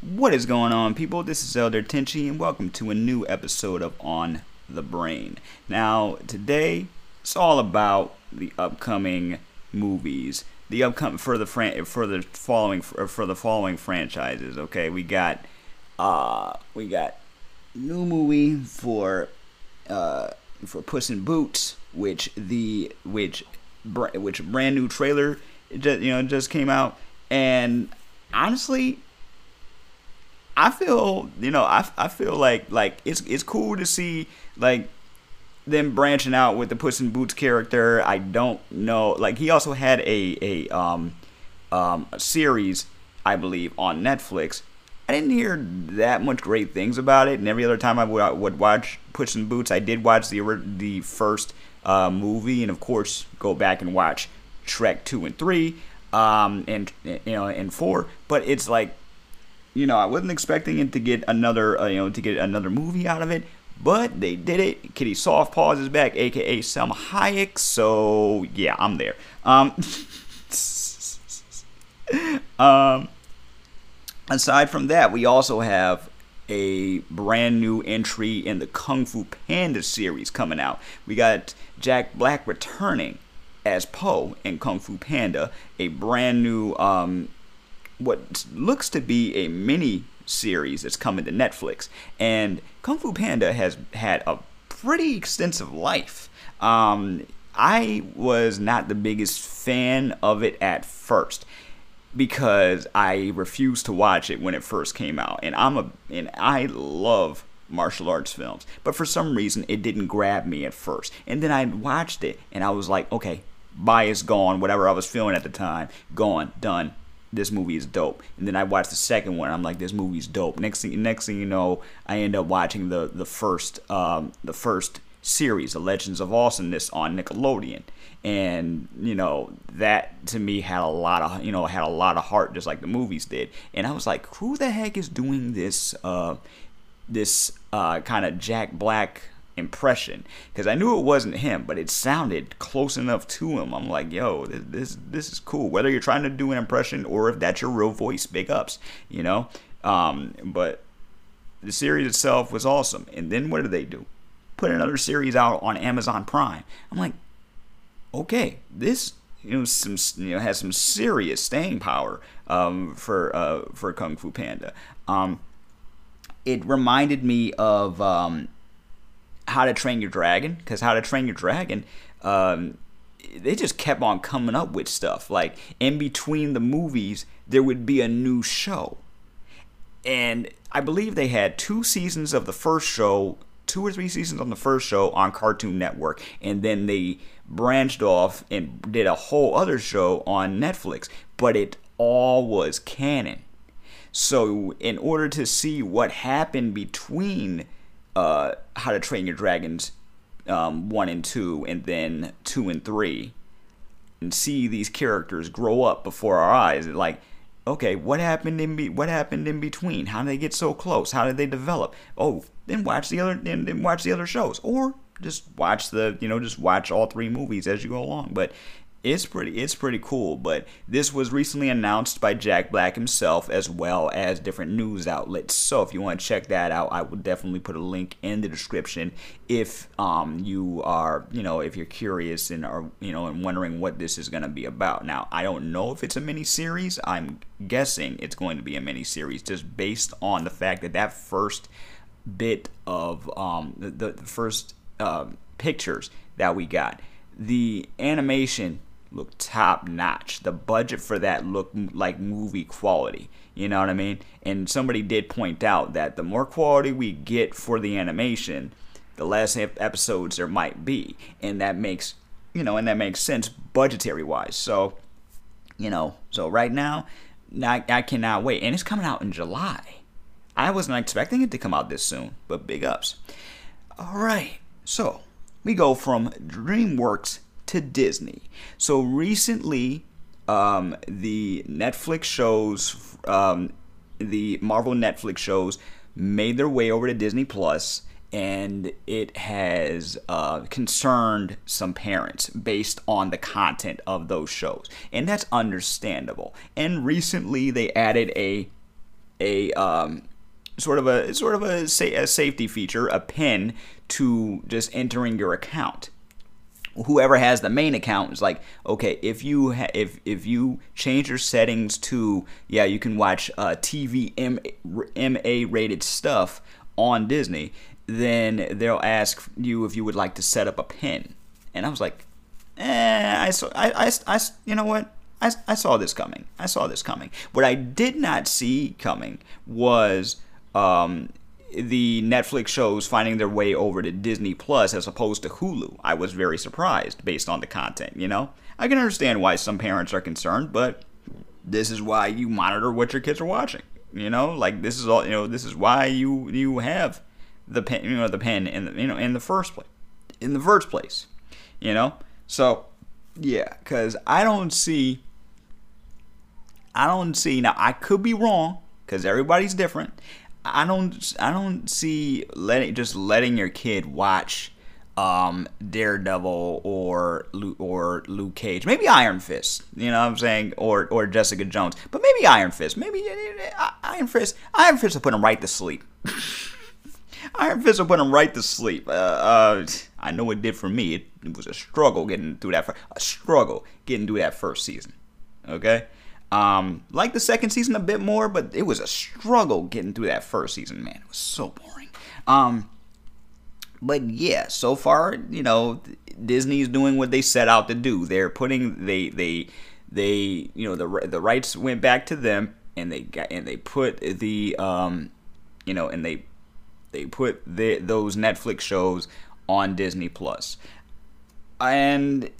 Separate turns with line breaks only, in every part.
What is going on, people? This is Elder Tenchi, and welcome to a new episode of On the Brain. Now, today it's all about the upcoming movies, the upcoming for the fran- for the following for the following franchises. Okay, we got uh we got new movie for uh for Puss in Boots, which the which which brand new trailer just you know just came out, and honestly I feel, you know, I, I feel like like it's it's cool to see like them branching out with the Puss in Boots character. I don't know, like he also had a a um um a series, I believe, on Netflix. I didn't hear that much great things about it, and every other time I would, would watch Puss in Boots, I did watch the the first uh, movie, and of course go back and watch Shrek two and three, um, and you know, and four. But it's like you know, I wasn't expecting it to get another, uh, you know, to get another movie out of it, but they did it. Kitty Soft Paws is back, aka Salma Hayek. So yeah, I'm there. Um, um, aside from that, we also have a brand new entry in the Kung Fu Panda series coming out. We got Jack Black returning as Po in Kung Fu Panda, a brand new um, what looks to be a mini series that's coming to Netflix. And Kung Fu Panda has had a pretty extensive life. Um, I was not the biggest fan of it at first because I refused to watch it when it first came out, and I'm a and I love martial arts films, but for some reason it didn't grab me at first. And then I watched it, and I was like, okay, bias gone, whatever I was feeling at the time, gone, done this movie is dope. And then I watched the second one. I'm like, this movie's dope. Next thing, next thing you know, I end up watching the the first um, the first series, The Legends of Awesomeness, on Nickelodeon. And you know that to me had a lot of you know had a lot of heart, just like the movies did. And I was like, who the heck is doing this? Uh, this uh, kind of Jack Black impression because I knew it wasn't him, but it sounded close enough to him. I'm like, yo, this, this is cool. Whether you're trying to do an impression or if that's your real voice, big ups, you know. Um, but the series itself was awesome. And then what did they do? Put another series out on Amazon Prime. I'm like, okay, this you know some you know has some serious staying power um, for uh, for Kung Fu Panda. Um, it reminded me of um, how to Train Your Dragon because How to Train Your Dragon, um, they just kept on coming up with stuff. Like in between the movies, there would be a new show, and I believe they had two seasons of the first show, two or three seasons on the first show on Cartoon Network, and then they branched off and did a whole other show on Netflix. But it all was canon. So in order to see what happened between uh, How to Train Your Dragons um, one and two, and then two and three, and see these characters grow up before our eyes. Like, okay, what happened in be- what happened in between? How did they get so close? How did they develop? Oh, then watch the other then, then watch the other shows, or just watch the you know just watch all three movies as you go along. But it's pretty it's pretty cool but this was recently announced by jack black himself as well as different news outlets. So if you want to check that out i will definitely put a link in the description if um, you are you know if you're curious and are you know and wondering what this is going to be about. Now i don't know if it's a mini series i'm guessing it's going to be a mini series just based on the fact that that first bit of um, the, the first uh, pictures that we got. The animation looked top notch. The budget for that looked like movie quality. You know what I mean? And somebody did point out that the more quality we get for the animation, the less episodes there might be, and that makes you know, and that makes sense budgetary wise. So, you know, so right now, I, I cannot wait, and it's coming out in July. I wasn't expecting it to come out this soon, but big ups. All right, so we go from DreamWorks to Disney. So recently, um, the Netflix shows, um, the Marvel Netflix shows, made their way over to Disney Plus, and it has uh, concerned some parents based on the content of those shows, and that's understandable. And recently, they added a a um, sort of a sort of a, a safety feature, a pin to just entering your account. Whoever has the main account is like, okay, if you ha- if if you change your settings to yeah, you can watch uh, TV MA rated stuff on Disney, then they'll ask you if you would like to set up a pin. And I was like, eh, I saw, I, I, I you know what? I, I saw this coming. I saw this coming. What I did not see coming was um, the Netflix shows finding their way over to Disney Plus as opposed to Hulu. I was very surprised based on the content, you know? I can understand why some parents are concerned, but this is why you monitor what your kids are watching. You know, like this is all, you know, this is why you you have the pen, you know, the pen in the, you know, in the first place. In the first place, you know? So, yeah, cuz I don't see I don't see now I could be wrong cuz everybody's different. I don't I don't see letting just letting your kid watch um, Daredevil or or Luke Cage, maybe Iron Fist, you know what I'm saying, or or Jessica Jones, but maybe Iron Fist, maybe Iron Fist, Iron Fist will put him right to sleep. Iron Fist will put him right to sleep. Uh, uh, I know it did for me. It, it was a struggle getting through that. A struggle getting through that first season. Okay. Um, like the second season a bit more, but it was a struggle getting through that first season. Man, it was so boring. Um, but yeah, so far, you know, Disney is doing what they set out to do. They're putting they they they you know the the rights went back to them, and they got and they put the um, you know, and they they put the, those Netflix shows on Disney Plus, and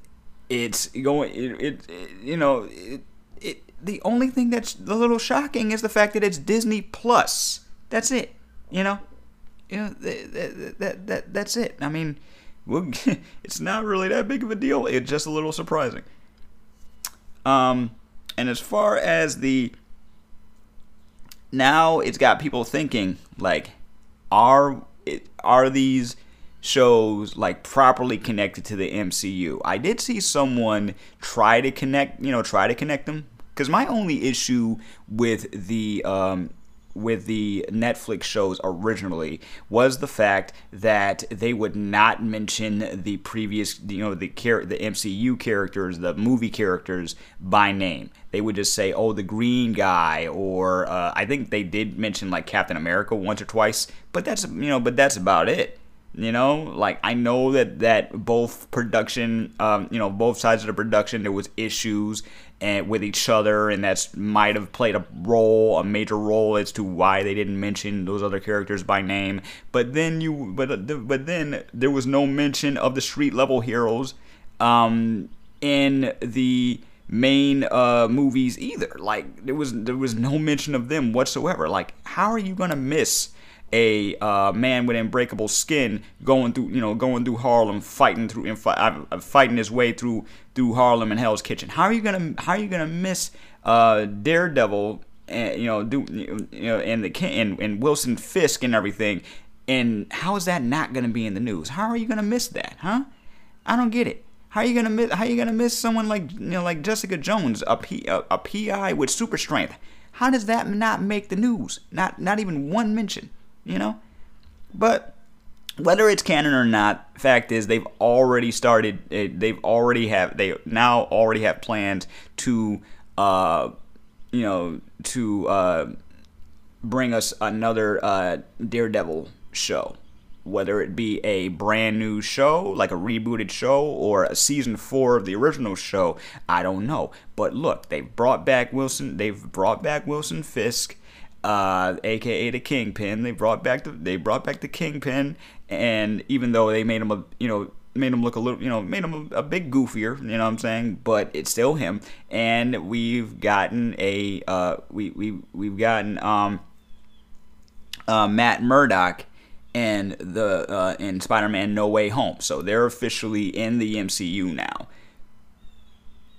it's going it, it, it you know it, it the only thing that's a little shocking is the fact that it's Disney Plus. That's it. You know, you know that that, that, that that's it. I mean, we'll, it's not really that big of a deal. It's just a little surprising. Um, and as far as the now, it's got people thinking like, are are these shows like properly connected to the MCU? I did see someone try to connect, you know, try to connect them because my only issue with the um, with the Netflix shows originally was the fact that they would not mention the previous, you know, the char- the MCU characters, the movie characters by name. They would just say, "Oh, the green guy," or uh, I think they did mention like Captain America once or twice, but that's you know, but that's about it. You know, like I know that that both production, um, you know, both sides of the production, there was issues and with each other, and that's might have played a role, a major role as to why they didn't mention those other characters by name. But then you, but but then there was no mention of the street level heroes, um, in the main uh movies either. Like there was there was no mention of them whatsoever. Like how are you gonna miss? A uh, man with unbreakable skin going through, you know, going through Harlem, fighting through, uh, fighting his way through through Harlem and Hell's Kitchen. How are you gonna How are you gonna miss uh, Daredevil? And, you know, do you know, and the and, and Wilson Fisk and everything. And how is that not gonna be in the news? How are you gonna miss that, huh? I don't get it. How are you gonna miss? How you gonna miss someone like you know, like Jessica Jones, a, P, a, a PI with super strength? How does that not make the news? Not not even one mention you know? But whether it's canon or not, fact is they've already started. Eh, they've already have. They now already have plans to, uh, you know, to uh, bring us another uh, Daredevil show. Whether it be a brand new show, like a rebooted show, or a season four of the original show, I don't know. But look, they've brought back Wilson. They've brought back Wilson Fisk uh, aka the Kingpin. They brought back the they brought back the Kingpin, and even though they made him a you know made him look a little you know made him a, a big goofier, you know what I'm saying? But it's still him, and we've gotten a uh, we we we've gotten um uh, Matt Murdock and the uh, in Spider-Man No Way Home. So they're officially in the MCU now.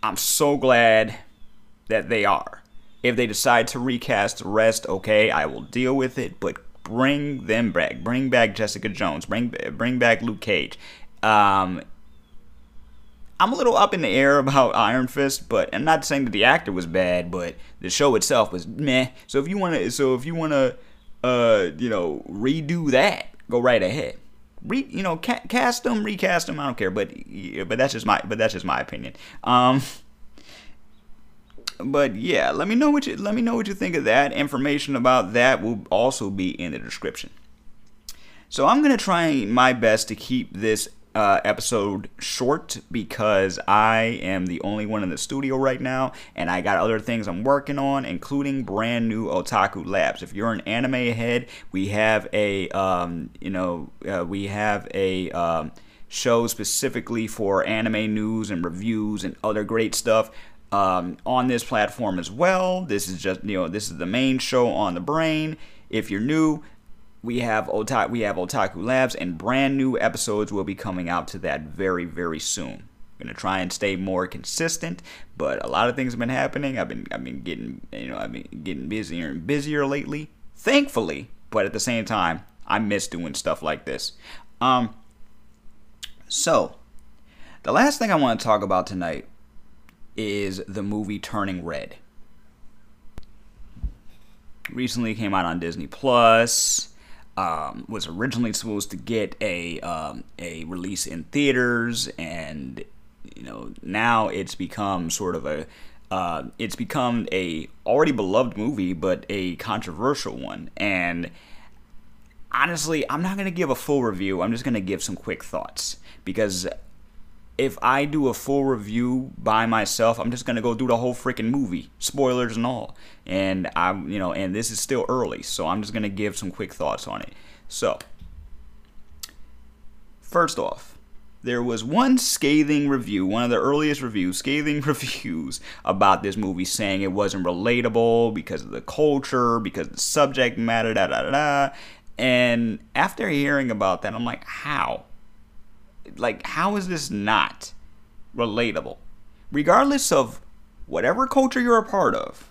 I'm so glad that they are. If they decide to recast the rest, okay, I will deal with it. But bring them back. Bring back Jessica Jones. Bring bring back Luke Cage. Um, I'm a little up in the air about Iron Fist, but I'm not saying that the actor was bad, but the show itself was meh. So if you want to, so if you want to, uh, you know, redo that, go right ahead. Re, you know, ca- cast them, recast them. I don't care, but but that's just my but that's just my opinion. Um, but yeah, let me know what you let me know what you think of that. Information about that will also be in the description. So I'm gonna try my best to keep this uh, episode short because I am the only one in the studio right now, and I got other things I'm working on, including brand new Otaku Labs. If you're an anime head, we have a um, you know uh, we have a um, show specifically for anime news and reviews and other great stuff. Um, on this platform as well. This is just you know this is the main show on the brain. If you're new, we have Otaku, we have Otaku Labs, and brand new episodes will be coming out to that very, very soon. I'm gonna try and stay more consistent, but a lot of things have been happening. I've been, I've been getting, you know, I've been getting busier and busier lately. Thankfully, but at the same time, I miss doing stuff like this. Um, so the last thing I want to talk about tonight is the movie Turning Red. Recently came out on Disney Plus um, was originally supposed to get a um, a release in theaters, and you know now it's become sort of a uh, it's become a already beloved movie, but a controversial one. And honestly, I'm not gonna give a full review. I'm just gonna give some quick thoughts because if I do a full review by myself, I'm just gonna go through the whole freaking movie, spoilers and all. And I'm, you know, and this is still early, so I'm just gonna give some quick thoughts on it. So, first off, there was one scathing review, one of the earliest reviews, scathing reviews about this movie, saying it wasn't relatable because of the culture, because the subject matter, da da da. da. And after hearing about that, I'm like, how? Like how is this not relatable? Regardless of whatever culture you're a part of,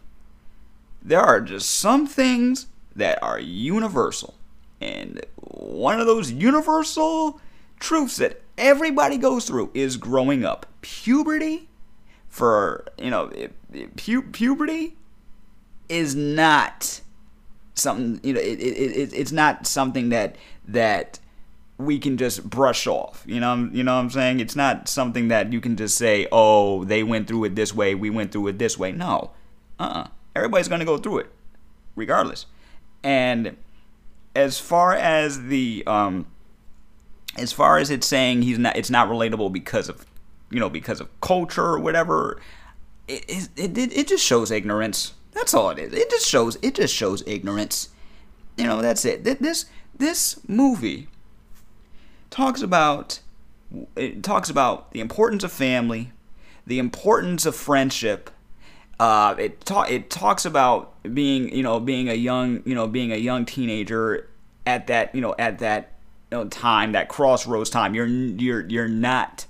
there are just some things that are universal. And one of those universal truths that everybody goes through is growing up. Puberty for, you know, pu- puberty is not something, you know, it, it, it, it's not something that that we can just brush off. You know, you know what I'm saying? It's not something that you can just say, "Oh, they went through it this way, we went through it this way." No, uh-uh. Everybody's gonna go through it, regardless. And as far as the um, as far as it's saying he's not, it's not relatable because of, you know, because of culture or whatever. It it it, it just shows ignorance. That's all it is. It just shows it just shows ignorance. You know, that's it. This this movie talks about it talks about the importance of family, the importance of friendship. Uh, it ta- it talks about being you know being a young you know being a young teenager at that you know at that you know, time that crossroads time. You're you're you're not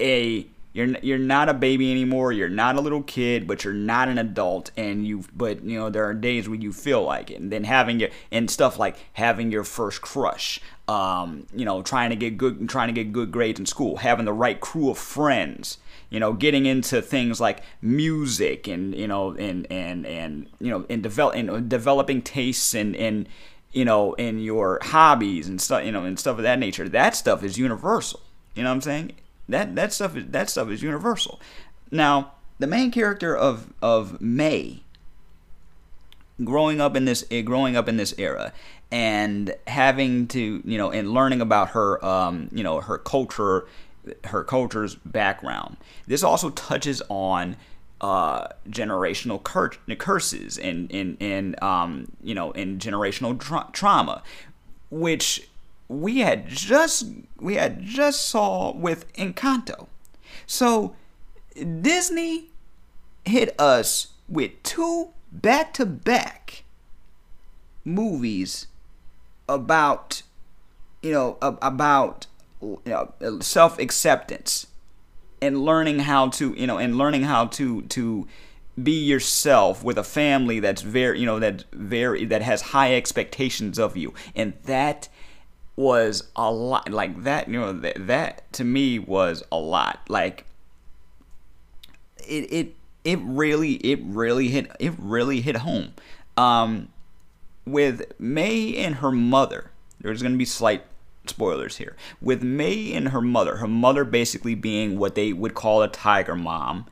a you're you're not a baby anymore. You're not a little kid, but you're not an adult. And you, but you know, there are days when you feel like it. And then having your and stuff like having your first crush, um, you know, trying to get good, trying to get good grades in school, having the right crew of friends. You know, getting into things like music and you know, and and and you know, in develop in developing tastes and and you know, in your hobbies and stuff, you know, and stuff of that nature. That stuff is universal. You know what I'm saying? That that stuff is that stuff is universal. Now, the main character of of May growing up in this eh, growing up in this era and having to you know and learning about her um, you know her culture her culture's background this also touches on uh, generational cur- curses and and and um, you know in generational tra- trauma which we had just we had just saw with Encanto. So Disney hit us with two back-to-back movies about you know about you know self-acceptance and learning how to you know and learning how to to be yourself with a family that's very you know that very that has high expectations of you and that was a lot like that you know that, that to me was a lot like it it it really it really hit it really hit home. Um, with May and her mother, there's going to be slight spoilers here. With May and her mother, her mother basically being what they would call a tiger mom.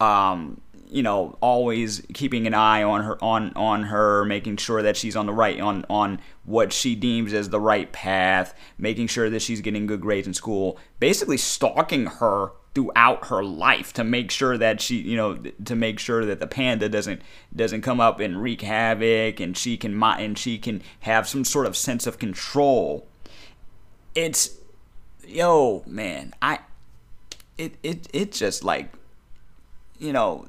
Um, you know, always keeping an eye on her on on her, making sure that she's on the right on on what she deems as the right path, making sure that she's getting good grades in school, basically stalking her throughout her life to make sure that she you know to make sure that the panda doesn't doesn't come up and wreak havoc and she can and she can have some sort of sense of control. It's yo man i it it it just like you know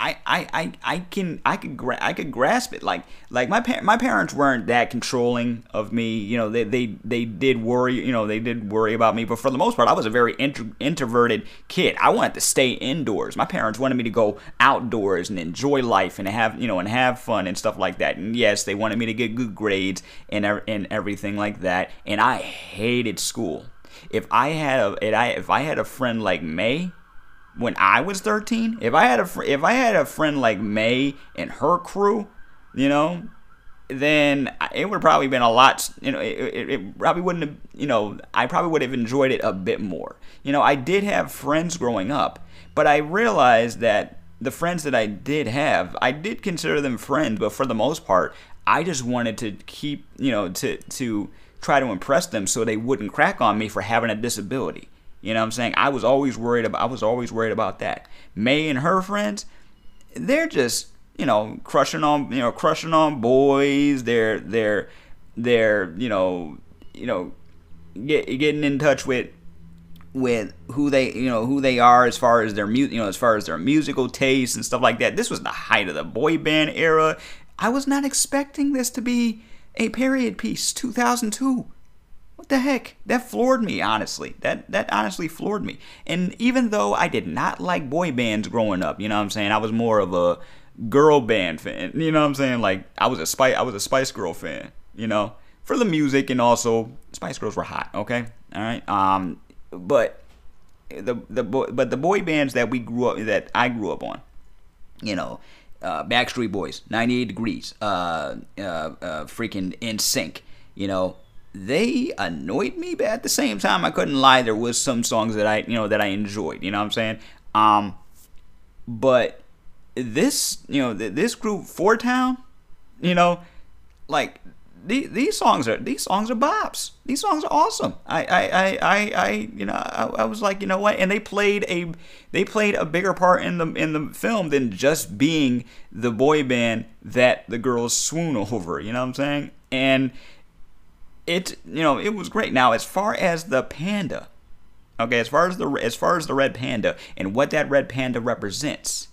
I, I, I, I can I could gra- I could grasp it. Like like my par- my parents weren't that controlling of me. You know they, they they did worry you know they did worry about me but for the most part I was a very intro- introverted kid. I wanted to stay indoors. My parents wanted me to go outdoors and enjoy life and have you know and have fun and stuff like that. And yes they wanted me to get good grades and and everything like that. And I hated school. If I had a if I if I had a friend like May when I was 13, if I had a fr- if I had a friend like May and her crew, you know, then it would probably been a lot. You know, it, it, it, probably wouldn't have. You know, I probably would have enjoyed it a bit more. You know, I did have friends growing up, but I realized that the friends that I did have, I did consider them friends, but for the most part, I just wanted to keep, you know, to to try to impress them so they wouldn't crack on me for having a disability. You know what I'm saying? I was always worried about I was always worried about that. May and her friends, they're just, you know, crushing on, you know, crushing on boys. They're they're they're, you know, you know, get, getting in touch with with who they you know who they are as far as their mu- you know as far as their musical taste and stuff like that. This was the height of the boy band era. I was not expecting this to be a period piece 2002 what the heck? That floored me, honestly. That that honestly floored me. And even though I did not like boy bands growing up, you know what I'm saying? I was more of a girl band fan. You know what I'm saying? Like I was a Spice I was a Spice Girl fan, you know? For the music and also Spice Girls were hot, okay? All right? Um but the the boy, but the boy bands that we grew up that I grew up on, you know, uh, Backstreet Boys, 98 Degrees, uh, uh, uh, freaking NSYNC, you know, they annoyed me, but at the same time, I couldn't lie. There was some songs that I, you know, that I enjoyed. You know what I'm saying? Um, but this, you know, this group, Four Town, you know, like these, these songs are these songs are bops. These songs are awesome. I I I I, I you know I, I was like you know what, and they played a they played a bigger part in the in the film than just being the boy band that the girls swoon over. You know what I'm saying? And it you know it was great. Now as far as the panda, okay, as far as the as far as the red panda and what that red panda represents,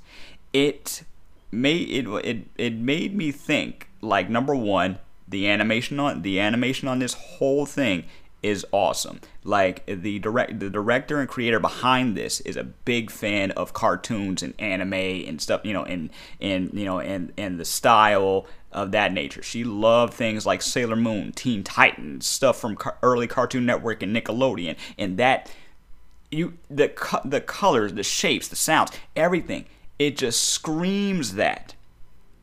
it made it it it made me think like number one the animation on the animation on this whole thing is awesome. Like the direct the director and creator behind this is a big fan of cartoons and anime and stuff, you know, and and you know and and the style of that nature. She loved things like Sailor Moon, Teen Titans, stuff from car- early Cartoon Network and Nickelodeon, and that you the the colors, the shapes, the sounds, everything. It just screams that,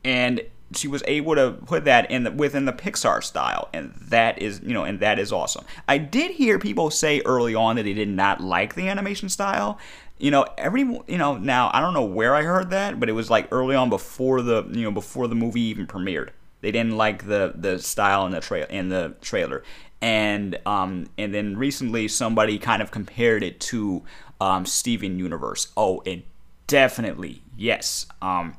and she was able to put that in the, within the Pixar style, and that is you know, and that is awesome. I did hear people say early on that they did not like the animation style. You know, every you know now I don't know where I heard that, but it was like early on before the you know before the movie even premiered. They didn't like the the style in the trail in the trailer, and um and then recently somebody kind of compared it to um Steven Universe. Oh, it definitely yes. Um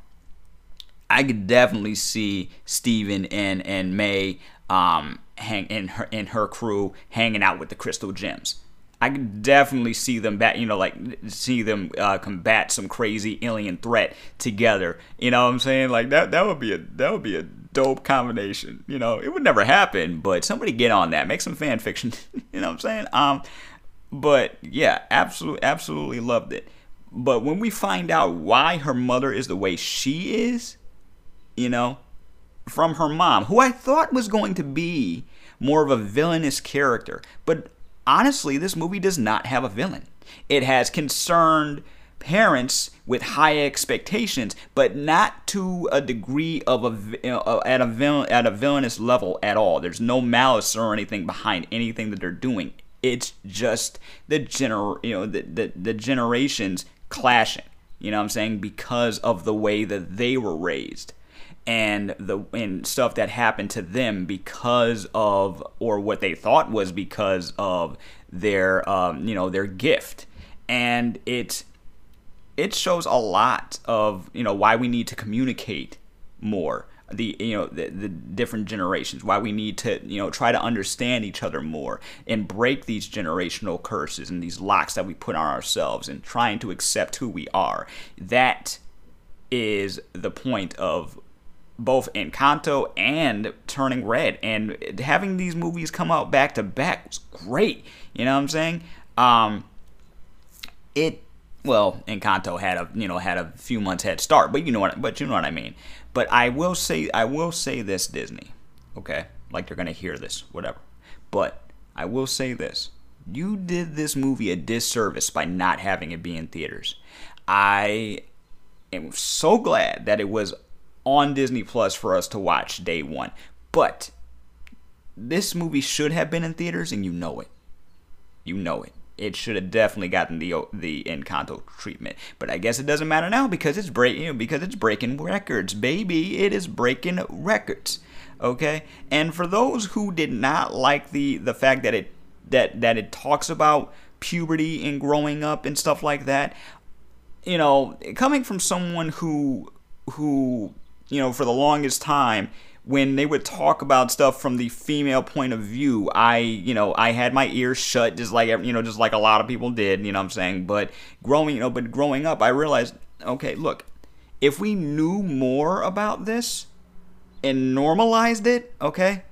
I could definitely see Steven and and May um hang and her and her crew hanging out with the crystal gems. I could definitely see them back, you know, like see them uh, combat some crazy alien threat together. You know what I'm saying? Like that that would be a that would be a dope combination. You know, it would never happen, but somebody get on that, make some fan fiction. you know what I'm saying? Um, but yeah, absolutely, absolutely loved it. But when we find out why her mother is the way she is, you know, from her mom, who I thought was going to be more of a villainous character. But honestly, this movie does not have a villain. It has concerned parents with high expectations, but not to a degree of a you uh, know, uh, at a villain, at a villainous level at all. There's no malice or anything behind anything that they're doing. It's just the gener you know the, the, the generations clashing. You know what I'm saying? Because of the way that they were raised and the and stuff that happened to them because of or what they thought was because of their um, you know their gift. And it it shows a lot of you know why we need to communicate more. The you know the, the different generations why we need to you know try to understand each other more and break these generational curses and these locks that we put on ourselves and trying to accept who we are. That is the point of both Encanto and Turning Red and having these movies come out back to back was great you know what I'm saying um it well, Encanto had a you know had a few months head start, but you know what but you know what I mean. But I will say I will say this Disney, okay? Like they're gonna hear this, whatever. But I will say this: you did this movie a disservice by not having it be in theaters. I am so glad that it was on Disney Plus for us to watch day one, but this movie should have been in theaters, and you know it. You know it it should have definitely gotten the the Encanto treatment. But I guess it doesn't matter now because it's breaking you know, because it's breaking records, baby. It is breaking records. Okay? And for those who did not like the the fact that it that that it talks about puberty and growing up and stuff like that, you know, coming from someone who who you know for the longest time when they would talk about stuff from the female point of view, I, you know, I had my ears shut just like, you know, just like a lot of people did, you know what I'm saying? But growing, you know, but growing up, I realized, okay, look, if we knew more about this and normalized it, okay,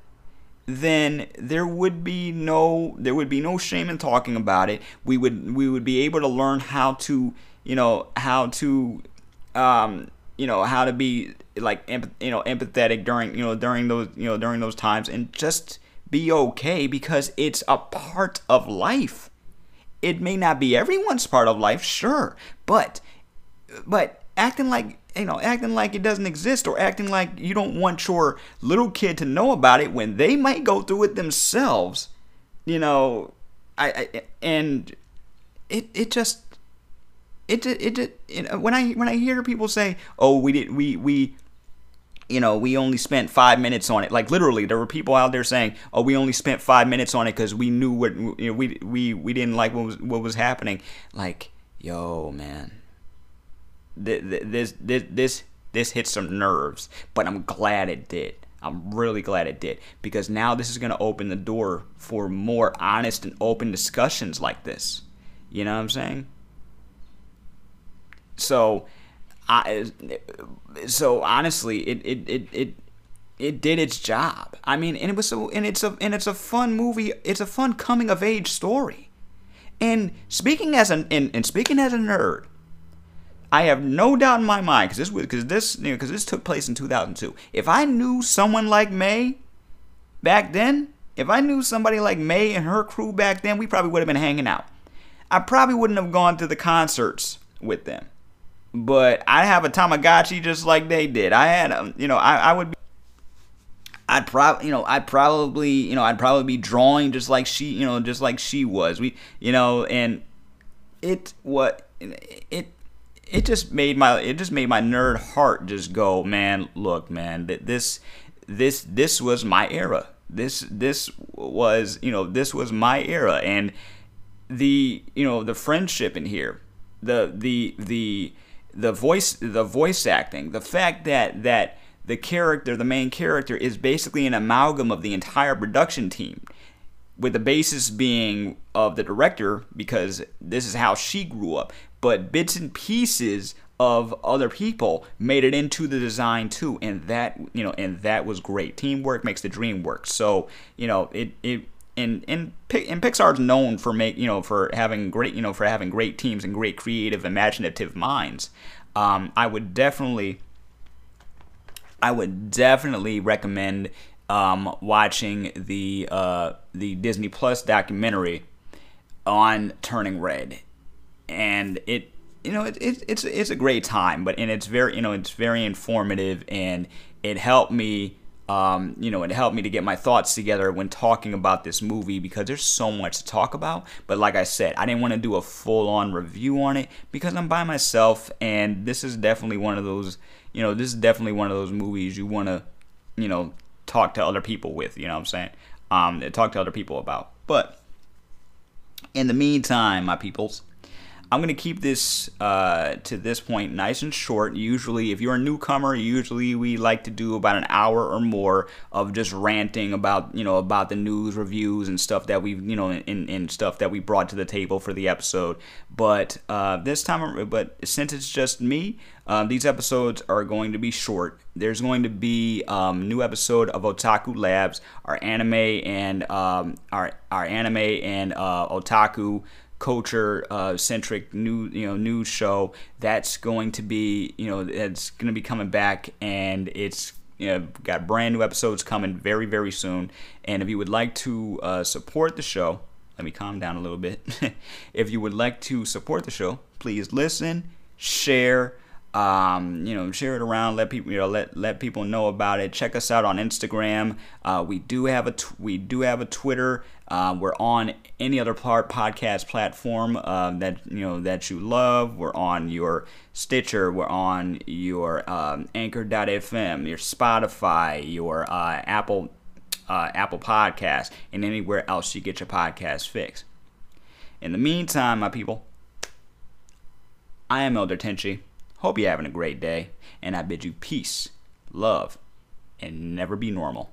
then there would be no there would be no shame in talking about it. We would we would be able to learn how to, you know, how to um, you know, how to be like you know empathetic during you know during those you know during those times and just be okay because it's a part of life. It may not be everyone's part of life sure but but acting like you know acting like it doesn't exist or acting like you don't want your little kid to know about it when they might go through it themselves you know i, I and it it just it it, it, it when i when i hear people say oh we did we we you know, we only spent five minutes on it. Like literally, there were people out there saying, "Oh, we only spent five minutes on it because we knew what you know, we we we didn't like what was what was happening." Like, yo, man, this this this this hit some nerves, but I'm glad it did. I'm really glad it did because now this is going to open the door for more honest and open discussions like this. You know what I'm saying? So I, so honestly, it, it, it, it, it did its job. I mean, and it was so, and it's a, and it's a fun movie. It's a fun coming of age story. And speaking as an, and, and speaking as a nerd, I have no doubt in my mind because this because this you know because this took place in 2002. If I knew someone like May back then, if I knew somebody like May and her crew back then, we probably would have been hanging out. I probably wouldn't have gone to the concerts with them but I have a Tamagotchi just like they did. I had, um, you know, I, I would be, I'd probably, you know, I'd probably, you know, I'd probably be drawing just like she, you know, just like she was. We, you know, and it, what, it, it just made my, it just made my nerd heart just go, man, look, man, that this, this, this was my era. This, this was, you know, this was my era. And the, you know, the friendship in here, the, the, the, the voice the voice acting, the fact that that the character, the main character, is basically an amalgam of the entire production team, with the basis being of the director because this is how she grew up, but bits and pieces of other people made it into the design too, and that you know, and that was great. Teamwork makes the dream work. So you know, it it and and and Pixar's known for make you know for having great you know for having great teams and great creative imaginative minds. Um, I would definitely I would definitely recommend um, watching the uh, the Disney Plus documentary on Turning Red, and it you know, it, it, it's it's a great time, but and it's very you know it's very informative, and it helped me. Um, you know, it helped me to get my thoughts together when talking about this movie because there's so much to talk about. But like I said, I didn't want to do a full on review on it because I'm by myself, and this is definitely one of those, you know, this is definitely one of those movies you want to, you know, talk to other people with. You know what I'm saying? Um, talk to other people about. But in the meantime, my peoples, I'm going to keep this uh, to this point nice and short. Usually, if you're a newcomer, usually we like to do about an hour or more of just ranting about you know about the news reviews and stuff that we you know in, in stuff that we brought to the table for the episode. But uh, this time, but since it's just me, uh, these episodes are going to be short. There's going to be um, new episode of Otaku Labs, our anime and um, our our anime and uh, otaku culture uh, centric new you know news show that's going to be you know it's going to be coming back and it's you know got brand new episodes coming very very soon. And if you would like to uh, support the show let me calm down a little bit. If you would like to support the show please listen share um, you know, share it around. Let people, you know, let let people know about it. Check us out on Instagram. Uh, we do have a t- we do have a Twitter. Uh, we're on any other part podcast platform uh, that you know that you love. We're on your Stitcher. We're on your um, Anchor.fm, your Spotify, your uh, Apple uh, Apple Podcast, and anywhere else you get your podcast fix. In the meantime, my people, I am Elder Tenchi. Hope you're having a great day, and I bid you peace, love, and never be normal.